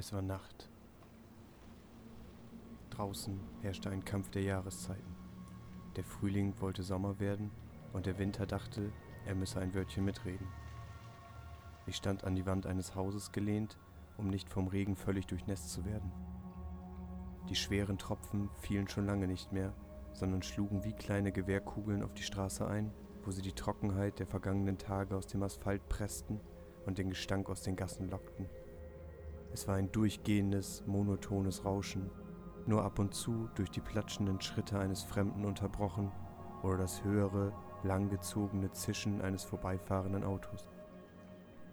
Es war Nacht. Draußen herrschte ein Kampf der Jahreszeiten. Der Frühling wollte Sommer werden und der Winter dachte, er müsse ein Wörtchen mitreden. Ich stand an die Wand eines Hauses gelehnt, um nicht vom Regen völlig durchnässt zu werden. Die schweren Tropfen fielen schon lange nicht mehr, sondern schlugen wie kleine Gewehrkugeln auf die Straße ein, wo sie die Trockenheit der vergangenen Tage aus dem Asphalt pressten und den Gestank aus den Gassen lockten. Es war ein durchgehendes, monotones Rauschen, nur ab und zu durch die platschenden Schritte eines Fremden unterbrochen oder das höhere, langgezogene Zischen eines vorbeifahrenden Autos.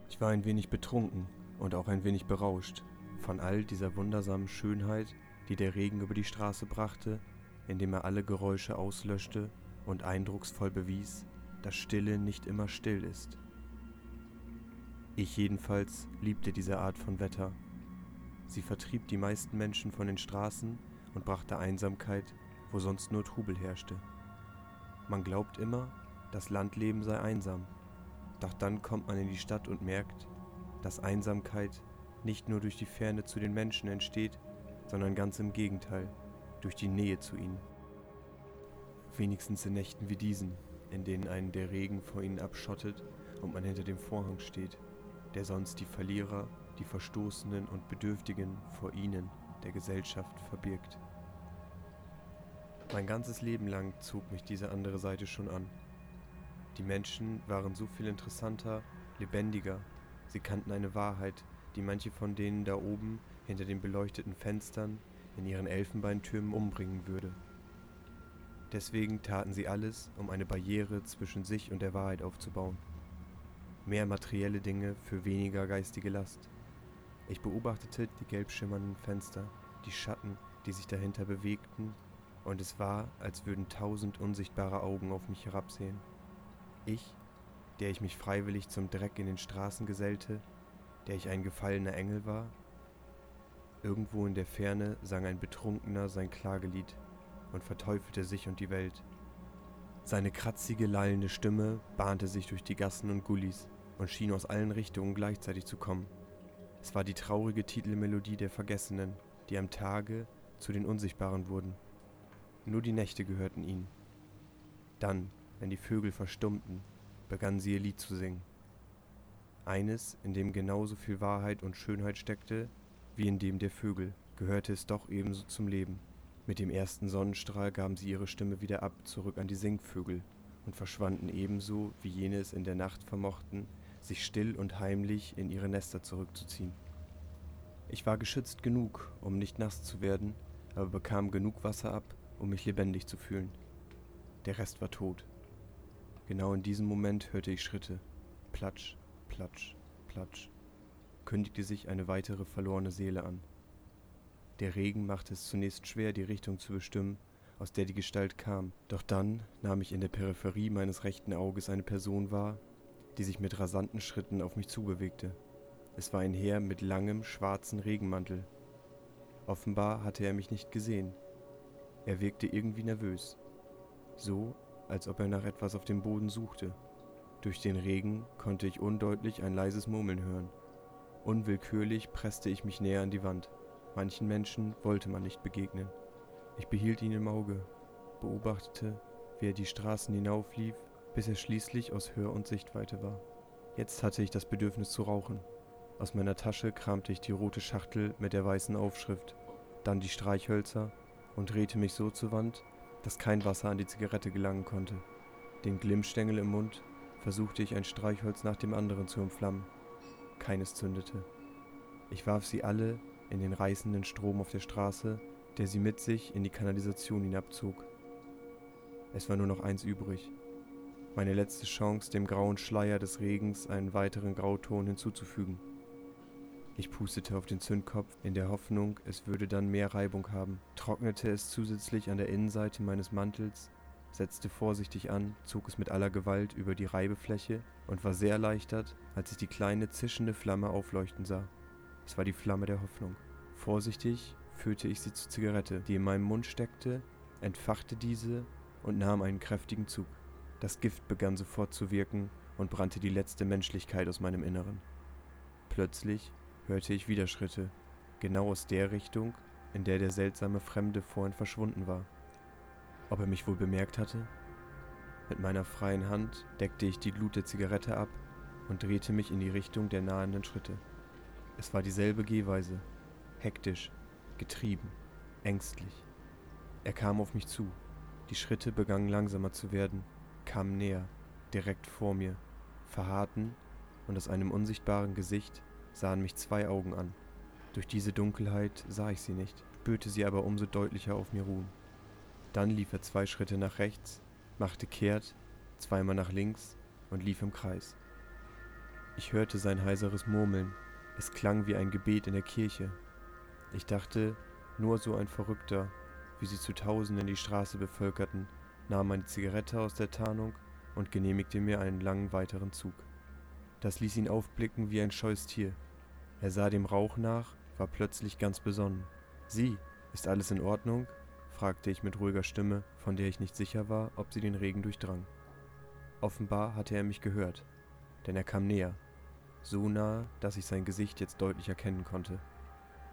Ich war ein wenig betrunken und auch ein wenig berauscht von all dieser wundersamen Schönheit, die der Regen über die Straße brachte, indem er alle Geräusche auslöschte und eindrucksvoll bewies, dass Stille nicht immer still ist. Ich jedenfalls liebte diese Art von Wetter Sie vertrieb die meisten Menschen von den Straßen und brachte Einsamkeit, wo sonst nur Trubel herrschte. Man glaubt immer, das Landleben sei einsam, doch dann kommt man in die Stadt und merkt, dass Einsamkeit nicht nur durch die Ferne zu den Menschen entsteht, sondern ganz im Gegenteil, durch die Nähe zu ihnen. Wenigstens in Nächten wie diesen, in denen einen der Regen vor ihnen abschottet und man hinter dem Vorhang steht, der sonst die Verlierer die Verstoßenen und Bedürftigen vor ihnen, der Gesellschaft, verbirgt. Mein ganzes Leben lang zog mich diese andere Seite schon an. Die Menschen waren so viel interessanter, lebendiger, sie kannten eine Wahrheit, die manche von denen da oben hinter den beleuchteten Fenstern in ihren Elfenbeintürmen umbringen würde. Deswegen taten sie alles, um eine Barriere zwischen sich und der Wahrheit aufzubauen. Mehr materielle Dinge für weniger geistige Last. Ich beobachtete die gelb schimmernden Fenster, die Schatten, die sich dahinter bewegten, und es war, als würden tausend unsichtbare Augen auf mich herabsehen. Ich, der ich mich freiwillig zum Dreck in den Straßen gesellte, der ich ein gefallener Engel war? Irgendwo in der Ferne sang ein Betrunkener sein Klagelied und verteufelte sich und die Welt. Seine kratzige, lallende Stimme bahnte sich durch die Gassen und Gullis und schien aus allen Richtungen gleichzeitig zu kommen. Es war die traurige Titelmelodie der Vergessenen, die am Tage zu den Unsichtbaren wurden. Nur die Nächte gehörten ihnen. Dann, wenn die Vögel verstummten, begannen sie ihr Lied zu singen. Eines, in dem genauso viel Wahrheit und Schönheit steckte, wie in dem der Vögel, gehörte es doch ebenso zum Leben. Mit dem ersten Sonnenstrahl gaben sie ihre Stimme wieder ab, zurück an die Singvögel, und verschwanden ebenso, wie jene es in der Nacht vermochten, sich still und heimlich in ihre Nester zurückzuziehen. Ich war geschützt genug, um nicht nass zu werden, aber bekam genug Wasser ab, um mich lebendig zu fühlen. Der Rest war tot. Genau in diesem Moment hörte ich Schritte. Platsch, platsch, platsch. Kündigte sich eine weitere verlorene Seele an. Der Regen machte es zunächst schwer, die Richtung zu bestimmen, aus der die Gestalt kam, doch dann nahm ich in der Peripherie meines rechten Auges eine Person wahr, die sich mit rasanten Schritten auf mich zubewegte. Es war ein Herr mit langem, schwarzen Regenmantel. Offenbar hatte er mich nicht gesehen. Er wirkte irgendwie nervös, so als ob er nach etwas auf dem Boden suchte. Durch den Regen konnte ich undeutlich ein leises Murmeln hören. Unwillkürlich presste ich mich näher an die Wand. Manchen Menschen wollte man nicht begegnen. Ich behielt ihn im Auge, beobachtete, wie er die Straßen hinauflief bis er schließlich aus Hör- und Sichtweite war. Jetzt hatte ich das Bedürfnis zu rauchen. Aus meiner Tasche kramte ich die rote Schachtel mit der weißen Aufschrift, dann die Streichhölzer und drehte mich so zur Wand, dass kein Wasser an die Zigarette gelangen konnte. Den Glimmstängel im Mund versuchte ich ein Streichholz nach dem anderen zu entflammen. Keines zündete. Ich warf sie alle in den reißenden Strom auf der Straße, der sie mit sich in die Kanalisation hinabzog. Es war nur noch eins übrig, meine letzte Chance, dem grauen Schleier des Regens einen weiteren Grauton hinzuzufügen. Ich pustete auf den Zündkopf in der Hoffnung, es würde dann mehr Reibung haben, trocknete es zusätzlich an der Innenseite meines Mantels, setzte vorsichtig an, zog es mit aller Gewalt über die Reibefläche und war sehr erleichtert, als ich die kleine zischende Flamme aufleuchten sah. Es war die Flamme der Hoffnung. Vorsichtig führte ich sie zur Zigarette, die in meinem Mund steckte, entfachte diese und nahm einen kräftigen Zug. Das Gift begann sofort zu wirken und brannte die letzte Menschlichkeit aus meinem Inneren. Plötzlich hörte ich wieder Schritte, genau aus der Richtung, in der der seltsame Fremde vorhin verschwunden war. Ob er mich wohl bemerkt hatte? Mit meiner freien Hand deckte ich die Glut der Zigarette ab und drehte mich in die Richtung der nahenden Schritte. Es war dieselbe Gehweise, hektisch, getrieben, ängstlich. Er kam auf mich zu. Die Schritte begannen langsamer zu werden, kamen näher, direkt vor mir, verharrten, und aus einem unsichtbaren Gesicht sahen mich zwei Augen an. Durch diese Dunkelheit sah ich sie nicht, spürte sie aber umso deutlicher auf mir ruhen. Dann lief er zwei Schritte nach rechts, machte kehrt, zweimal nach links und lief im Kreis. Ich hörte sein heiseres Murmeln, es klang wie ein Gebet in der Kirche. Ich dachte, nur so ein Verrückter, wie sie zu Tausenden die Straße bevölkerten, nahm eine Zigarette aus der Tarnung und genehmigte mir einen langen weiteren Zug. Das ließ ihn aufblicken wie ein scheues Tier. Er sah dem Rauch nach, war plötzlich ganz besonnen. Sie, ist alles in Ordnung? fragte ich mit ruhiger Stimme, von der ich nicht sicher war, ob sie den Regen durchdrang. Offenbar hatte er mich gehört, denn er kam näher, so nahe, dass ich sein Gesicht jetzt deutlich erkennen konnte.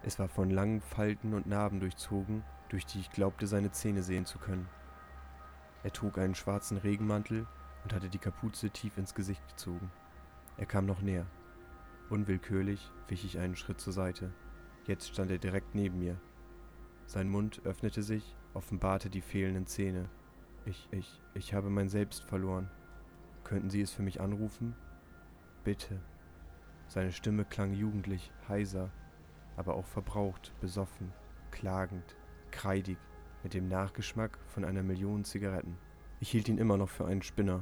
Es war von langen Falten und Narben durchzogen, durch die ich glaubte, seine Zähne sehen zu können. Er trug einen schwarzen Regenmantel und hatte die Kapuze tief ins Gesicht gezogen. Er kam noch näher. Unwillkürlich wich ich einen Schritt zur Seite. Jetzt stand er direkt neben mir. Sein Mund öffnete sich, offenbarte die fehlenden Zähne. Ich, ich, ich habe mein Selbst verloren. Könnten Sie es für mich anrufen? Bitte. Seine Stimme klang jugendlich, heiser, aber auch verbraucht, besoffen, klagend, kreidig, mit dem Nachgeschmack von einer Million Zigaretten. Ich hielt ihn immer noch für einen Spinner,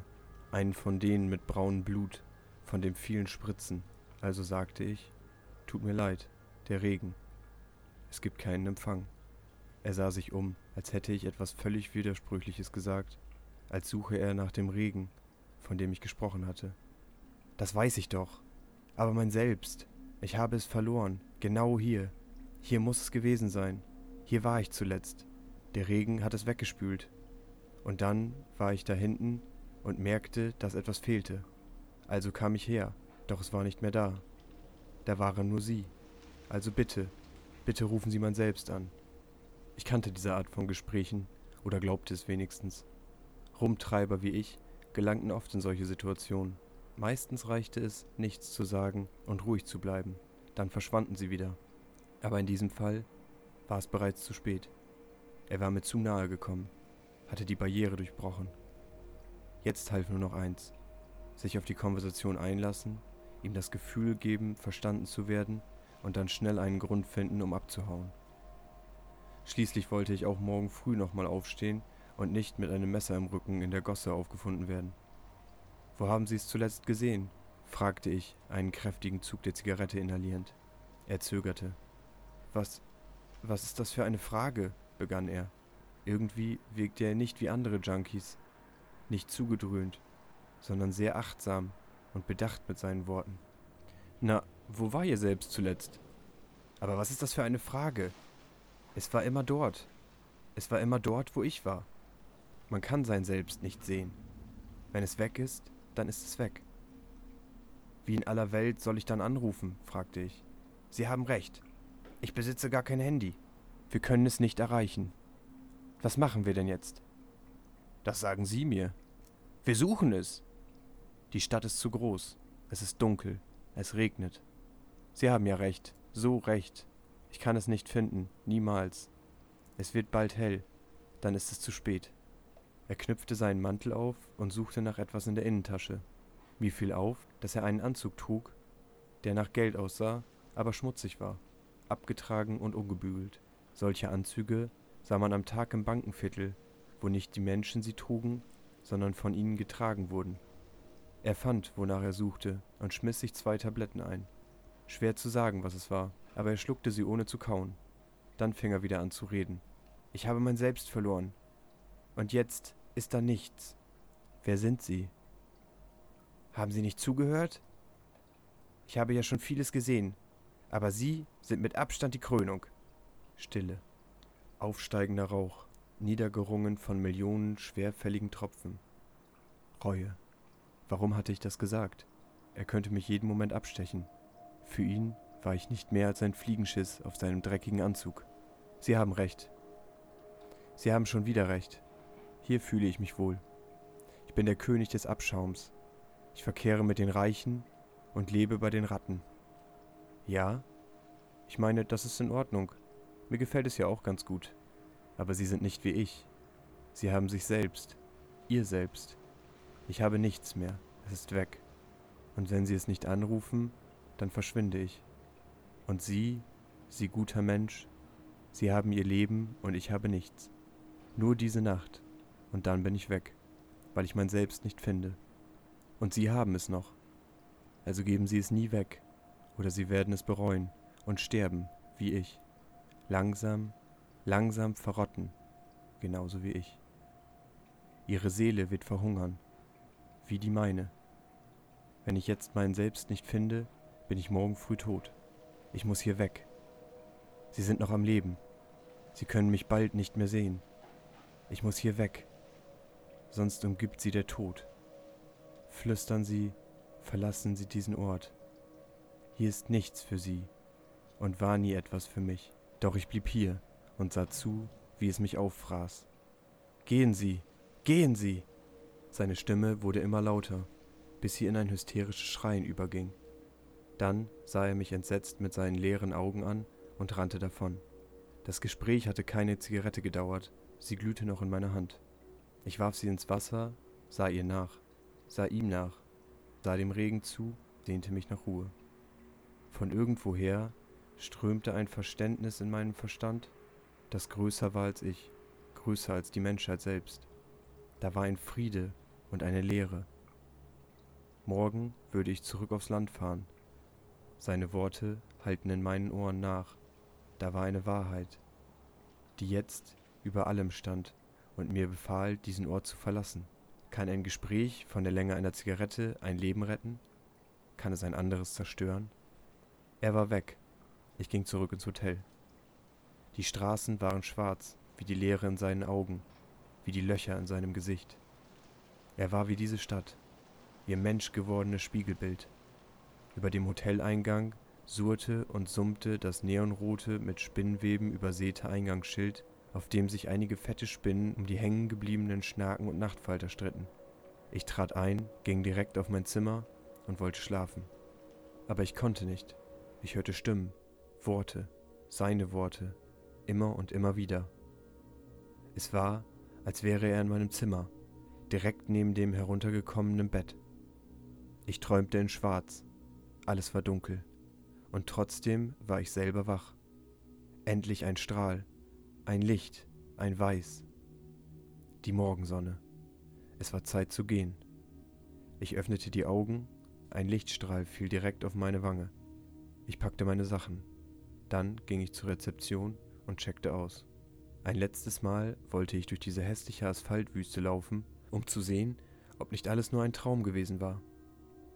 einen von denen mit braunem Blut, von dem vielen Spritzen. Also sagte ich, tut mir leid, der Regen. Es gibt keinen Empfang. Er sah sich um, als hätte ich etwas völlig Widersprüchliches gesagt, als suche er nach dem Regen, von dem ich gesprochen hatte. Das weiß ich doch. Aber mein Selbst, ich habe es verloren, genau hier. Hier muss es gewesen sein. Hier war ich zuletzt. Der Regen hat es weggespült. Und dann war ich da hinten und merkte, dass etwas fehlte. Also kam ich her, doch es war nicht mehr da. Da waren nur Sie. Also bitte, bitte rufen Sie mein Selbst an. Ich kannte diese Art von Gesprächen, oder glaubte es wenigstens. Rumtreiber wie ich gelangten oft in solche Situationen. Meistens reichte es, nichts zu sagen und ruhig zu bleiben, dann verschwanden sie wieder. Aber in diesem Fall war es bereits zu spät. Er war mir zu nahe gekommen, hatte die Barriere durchbrochen. Jetzt half nur noch eins, sich auf die Konversation einlassen, ihm das Gefühl geben, verstanden zu werden und dann schnell einen Grund finden, um abzuhauen. Schließlich wollte ich auch morgen früh nochmal aufstehen und nicht mit einem Messer im Rücken in der Gosse aufgefunden werden. Wo haben Sie es zuletzt gesehen? fragte ich, einen kräftigen Zug der Zigarette inhalierend. Er zögerte. Was, was ist das für eine Frage? Begann er. Irgendwie wirkte er nicht wie andere Junkies, nicht zugedröhnt, sondern sehr achtsam und bedacht mit seinen Worten. Na, wo war ihr selbst zuletzt? Aber was ist das für eine Frage? Es war immer dort. Es war immer dort, wo ich war. Man kann sein Selbst nicht sehen. Wenn es weg ist, dann ist es weg. Wie in aller Welt soll ich dann anrufen? fragte ich. Sie haben recht. Ich besitze gar kein Handy. Wir können es nicht erreichen. Was machen wir denn jetzt? Das sagen Sie mir. Wir suchen es. Die Stadt ist zu groß. Es ist dunkel. Es regnet. Sie haben ja recht. So recht. Ich kann es nicht finden, niemals. Es wird bald hell, dann ist es zu spät. Er knüpfte seinen Mantel auf und suchte nach etwas in der Innentasche. Mir fiel auf, dass er einen Anzug trug, der nach Geld aussah, aber schmutzig war, abgetragen und ungebügelt. Solche Anzüge sah man am Tag im Bankenviertel, wo nicht die Menschen sie trugen, sondern von ihnen getragen wurden. Er fand, wonach er suchte, und schmiss sich zwei Tabletten ein. Schwer zu sagen, was es war aber er schluckte sie ohne zu kauen. Dann fing er wieder an zu reden. Ich habe mein Selbst verloren. Und jetzt ist da nichts. Wer sind Sie? Haben Sie nicht zugehört? Ich habe ja schon vieles gesehen, aber Sie sind mit Abstand die Krönung. Stille. Aufsteigender Rauch, niedergerungen von Millionen schwerfälligen Tropfen. Reue. Warum hatte ich das gesagt? Er könnte mich jeden Moment abstechen. Für ihn war ich nicht mehr als ein Fliegenschiss auf seinem dreckigen Anzug. Sie haben recht. Sie haben schon wieder recht. Hier fühle ich mich wohl. Ich bin der König des Abschaums. Ich verkehre mit den Reichen und lebe bei den Ratten. Ja, ich meine, das ist in Ordnung. Mir gefällt es ja auch ganz gut. Aber Sie sind nicht wie ich. Sie haben sich selbst, ihr selbst. Ich habe nichts mehr, es ist weg. Und wenn Sie es nicht anrufen, dann verschwinde ich. Und Sie, Sie guter Mensch, Sie haben Ihr Leben und ich habe nichts. Nur diese Nacht, und dann bin ich weg, weil ich mein Selbst nicht finde. Und Sie haben es noch. Also geben Sie es nie weg, oder Sie werden es bereuen und sterben, wie ich. Langsam, langsam verrotten, genauso wie ich. Ihre Seele wird verhungern, wie die meine. Wenn ich jetzt mein Selbst nicht finde, bin ich morgen früh tot. Ich muss hier weg. Sie sind noch am Leben. Sie können mich bald nicht mehr sehen. Ich muss hier weg, sonst umgibt sie der Tod. Flüstern Sie, verlassen Sie diesen Ort. Hier ist nichts für Sie und war nie etwas für mich. Doch ich blieb hier und sah zu, wie es mich auffraß. Gehen Sie, gehen Sie! Seine Stimme wurde immer lauter, bis sie in ein hysterisches Schreien überging. Dann sah er mich entsetzt mit seinen leeren Augen an und rannte davon. Das Gespräch hatte keine Zigarette gedauert, sie glühte noch in meiner Hand. Ich warf sie ins Wasser, sah ihr nach, sah ihm nach, sah dem Regen zu, sehnte mich nach Ruhe. Von irgendwoher strömte ein Verständnis in meinen Verstand, das größer war als ich, größer als die Menschheit selbst. Da war ein Friede und eine Leere. Morgen würde ich zurück aufs Land fahren. Seine Worte hallten in meinen Ohren nach. Da war eine Wahrheit, die jetzt über allem stand und mir befahl, diesen Ort zu verlassen. Kann ein Gespräch von der Länge einer Zigarette ein Leben retten? Kann es ein anderes zerstören? Er war weg. Ich ging zurück ins Hotel. Die Straßen waren schwarz, wie die Leere in seinen Augen, wie die Löcher in seinem Gesicht. Er war wie diese Stadt, ihr menschgewordenes Spiegelbild. Über dem Hoteleingang surrte und summte das neonrote, mit Spinnweben übersäte Eingangsschild, auf dem sich einige fette Spinnen um die hängen gebliebenen Schnaken und Nachtfalter stritten. Ich trat ein, ging direkt auf mein Zimmer und wollte schlafen. Aber ich konnte nicht. Ich hörte Stimmen, Worte, seine Worte, immer und immer wieder. Es war, als wäre er in meinem Zimmer, direkt neben dem heruntergekommenen Bett. Ich träumte in Schwarz, alles war dunkel, und trotzdem war ich selber wach. Endlich ein Strahl, ein Licht, ein Weiß. Die Morgensonne. Es war Zeit zu gehen. Ich öffnete die Augen, ein Lichtstrahl fiel direkt auf meine Wange. Ich packte meine Sachen. Dann ging ich zur Rezeption und checkte aus. Ein letztes Mal wollte ich durch diese hässliche Asphaltwüste laufen, um zu sehen, ob nicht alles nur ein Traum gewesen war.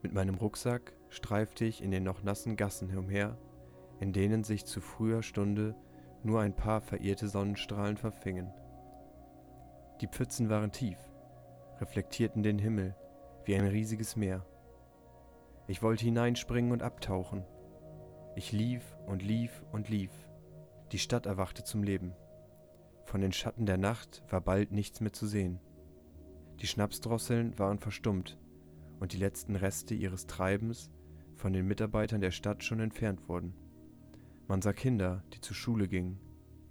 Mit meinem Rucksack streifte ich in den noch nassen Gassen umher, in denen sich zu früher Stunde nur ein paar verirrte Sonnenstrahlen verfingen. Die Pfützen waren tief, reflektierten den Himmel wie ein riesiges Meer. Ich wollte hineinspringen und abtauchen. Ich lief und lief und lief. Die Stadt erwachte zum Leben. Von den Schatten der Nacht war bald nichts mehr zu sehen. Die Schnapsdrosseln waren verstummt und die letzten Reste ihres Treibens von den Mitarbeitern der Stadt schon entfernt wurden. Man sah Kinder, die zur Schule gingen,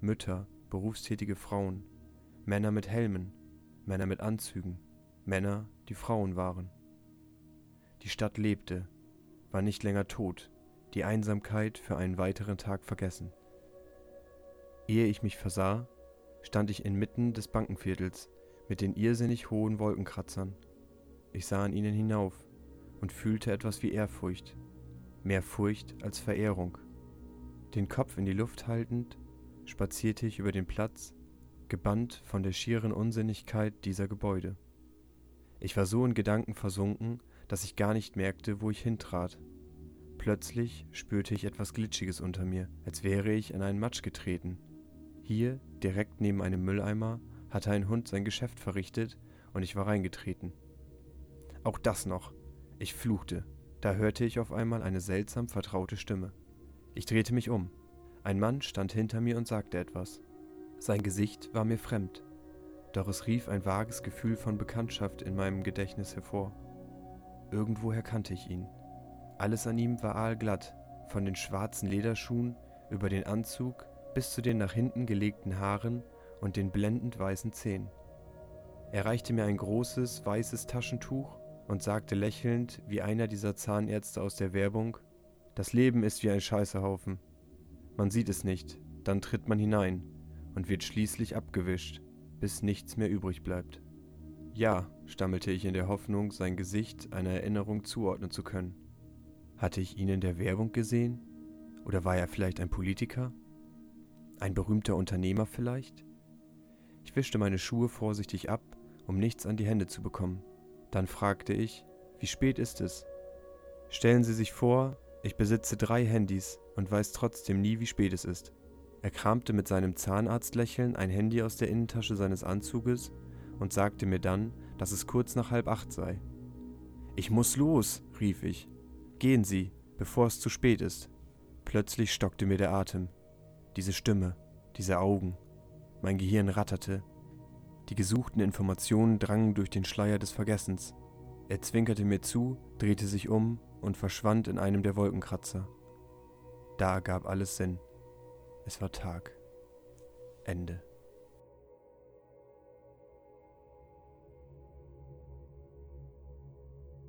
Mütter, berufstätige Frauen, Männer mit Helmen, Männer mit Anzügen, Männer, die Frauen waren. Die Stadt lebte, war nicht länger tot, die Einsamkeit für einen weiteren Tag vergessen. Ehe ich mich versah, stand ich inmitten des Bankenviertels mit den irrsinnig hohen Wolkenkratzern. Ich sah an ihnen hinauf und fühlte etwas wie Ehrfurcht, mehr Furcht als Verehrung. Den Kopf in die Luft haltend, spazierte ich über den Platz, gebannt von der schieren Unsinnigkeit dieser Gebäude. Ich war so in Gedanken versunken, dass ich gar nicht merkte, wo ich hintrat. Plötzlich spürte ich etwas Glitschiges unter mir, als wäre ich in einen Matsch getreten. Hier, direkt neben einem Mülleimer, hatte ein Hund sein Geschäft verrichtet und ich war reingetreten. Auch das noch. Ich fluchte. Da hörte ich auf einmal eine seltsam vertraute Stimme. Ich drehte mich um. Ein Mann stand hinter mir und sagte etwas. Sein Gesicht war mir fremd, doch es rief ein vages Gefühl von Bekanntschaft in meinem Gedächtnis hervor. Irgendwoher kannte ich ihn. Alles an ihm war aalglatt, von den schwarzen Lederschuhen über den Anzug bis zu den nach hinten gelegten Haaren und den blendend weißen Zähnen. Er reichte mir ein großes, weißes Taschentuch und sagte lächelnd wie einer dieser Zahnärzte aus der Werbung, das Leben ist wie ein Scheißehaufen. Man sieht es nicht, dann tritt man hinein und wird schließlich abgewischt, bis nichts mehr übrig bleibt. Ja, stammelte ich in der Hoffnung, sein Gesicht einer Erinnerung zuordnen zu können. Hatte ich ihn in der Werbung gesehen? Oder war er vielleicht ein Politiker? Ein berühmter Unternehmer vielleicht? Ich wischte meine Schuhe vorsichtig ab, um nichts an die Hände zu bekommen. Dann fragte ich, wie spät ist es? Stellen Sie sich vor, ich besitze drei Handys und weiß trotzdem nie, wie spät es ist. Er kramte mit seinem Zahnarztlächeln ein Handy aus der Innentasche seines Anzuges und sagte mir dann, dass es kurz nach halb acht sei. Ich muss los, rief ich. Gehen Sie, bevor es zu spät ist. Plötzlich stockte mir der Atem. Diese Stimme, diese Augen. Mein Gehirn ratterte. Die gesuchten Informationen drangen durch den Schleier des Vergessens. Er zwinkerte mir zu, drehte sich um und verschwand in einem der Wolkenkratzer. Da ergab alles Sinn. Es war Tag. Ende.